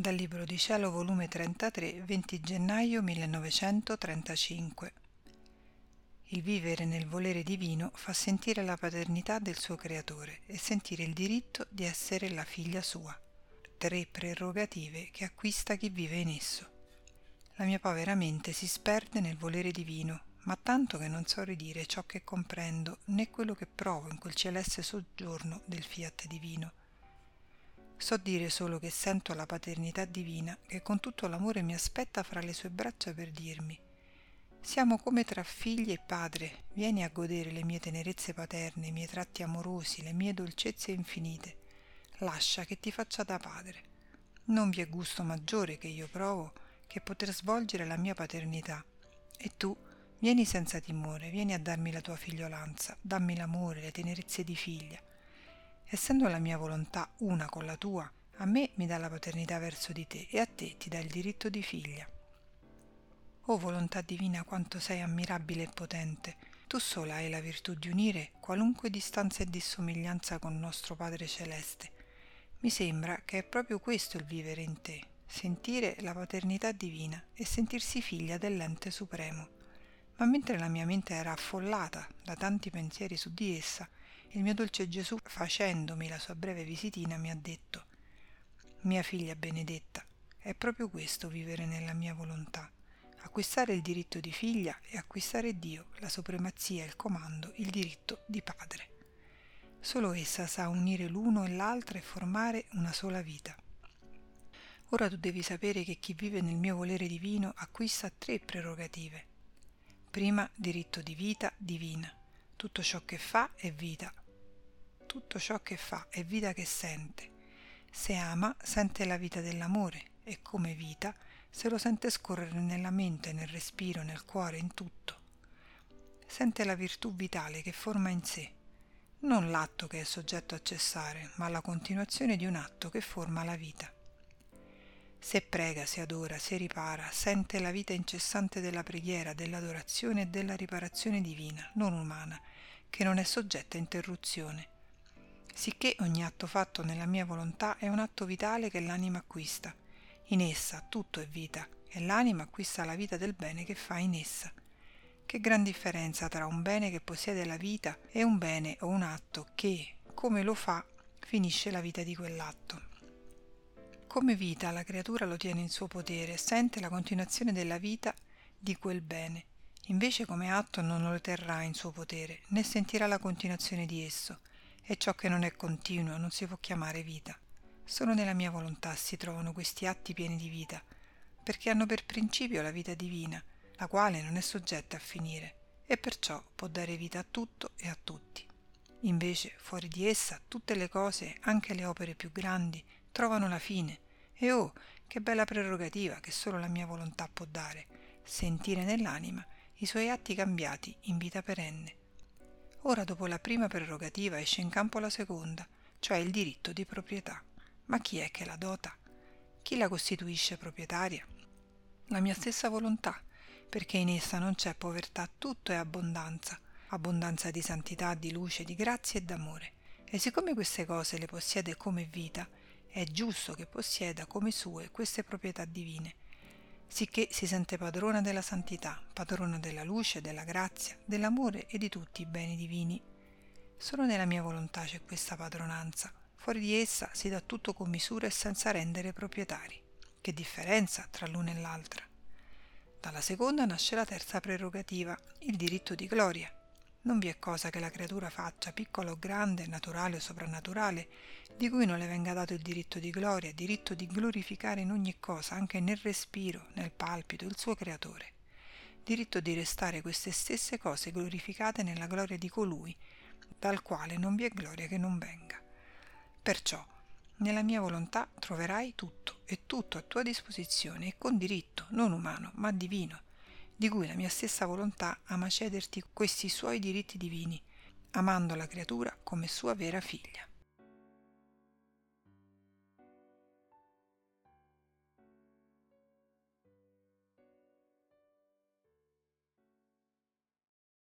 Dal Libro di Cielo, volume 33, 20 gennaio 1935. Il vivere nel volere divino fa sentire la paternità del suo creatore e sentire il diritto di essere la figlia sua. Tre prerogative che acquista chi vive in esso. La mia povera mente si sperde nel volere divino, ma tanto che non so ridire ciò che comprendo né quello che provo in quel celeste soggiorno del fiat divino So dire solo che sento la paternità divina che con tutto l'amore mi aspetta fra le sue braccia per dirmi siamo come tra figli e padre, vieni a godere le mie tenerezze paterne, i miei tratti amorosi, le mie dolcezze infinite. Lascia che ti faccia da padre. Non vi è gusto maggiore che io provo che poter svolgere la mia paternità. E tu vieni senza timore, vieni a darmi la tua figliolanza, dammi l'amore, le tenerezze di figlia essendo la mia volontà una con la tua, a me mi dà la paternità verso di te e a te ti dà il diritto di figlia. O volontà divina quanto sei ammirabile e potente, tu sola hai la virtù di unire qualunque distanza e dissomiglianza con nostro Padre Celeste. Mi sembra che è proprio questo il vivere in te, sentire la paternità divina e sentirsi figlia dell'ente supremo. Ma mentre la mia mente era affollata da tanti pensieri su di essa, il mio dolce Gesù, facendomi la sua breve visitina, mi ha detto Mia figlia benedetta, è proprio questo vivere nella mia volontà, acquistare il diritto di figlia e acquistare Dio, la supremazia, il comando, il diritto di padre. Solo essa sa unire l'uno e l'altro e formare una sola vita. Ora tu devi sapere che chi vive nel mio volere divino acquista tre prerogative. Prima, diritto di vita divina. Tutto ciò che fa è vita, tutto ciò che fa è vita che sente. Se ama, sente la vita dell'amore e come vita se lo sente scorrere nella mente, nel respiro, nel cuore, in tutto. Sente la virtù vitale che forma in sé, non l'atto che è soggetto a cessare, ma la continuazione di un atto che forma la vita. Se prega, si adora, si ripara, sente la vita incessante della preghiera, dell'adorazione e della riparazione divina, non umana, che non è soggetta a interruzione sicché ogni atto fatto nella mia volontà è un atto vitale che l'anima acquista. In essa tutto è vita e l'anima acquista la vita del bene che fa in essa. Che gran differenza tra un bene che possiede la vita e un bene o un atto che, come lo fa, finisce la vita di quell'atto. Come vita la creatura lo tiene in suo potere, sente la continuazione della vita di quel bene. Invece come atto non lo terrà in suo potere, né sentirà la continuazione di esso, e ciò che non è continuo non si può chiamare vita. Solo nella mia volontà si trovano questi atti pieni di vita, perché hanno per principio la vita divina, la quale non è soggetta a finire, e perciò può dare vita a tutto e a tutti. Invece, fuori di essa, tutte le cose, anche le opere più grandi, trovano la fine, e oh, che bella prerogativa che solo la mia volontà può dare, sentire nell'anima i suoi atti cambiati in vita perenne Ora dopo la prima prerogativa esce in campo la seconda, cioè il diritto di proprietà. Ma chi è che la dota? Chi la costituisce proprietaria? La mia stessa volontà, perché in essa non c'è povertà, tutto è abbondanza, abbondanza di santità, di luce, di grazia e d'amore. E siccome queste cose le possiede come vita, è giusto che possieda come sue queste proprietà divine, sicché si sente padrona della santità, padrona della luce, della grazia, dell'amore e di tutti i beni divini. Solo nella mia volontà c'è questa padronanza, fuori di essa si dà tutto con misura e senza rendere proprietari. Che differenza tra l'una e l'altra? Dalla seconda nasce la terza prerogativa, il diritto di gloria, non vi è cosa che la creatura faccia, piccola o grande, naturale o soprannaturale, di cui non le venga dato il diritto di gloria, diritto di glorificare in ogni cosa, anche nel respiro, nel palpito, il suo creatore. Diritto di restare queste stesse cose glorificate nella gloria di colui, dal quale non vi è gloria che non venga. Perciò, nella mia volontà troverai tutto, e tutto a tua disposizione, e con diritto, non umano, ma divino, di cui la mia stessa volontà ama cederti questi suoi diritti divini, amando la creatura come sua vera figlia.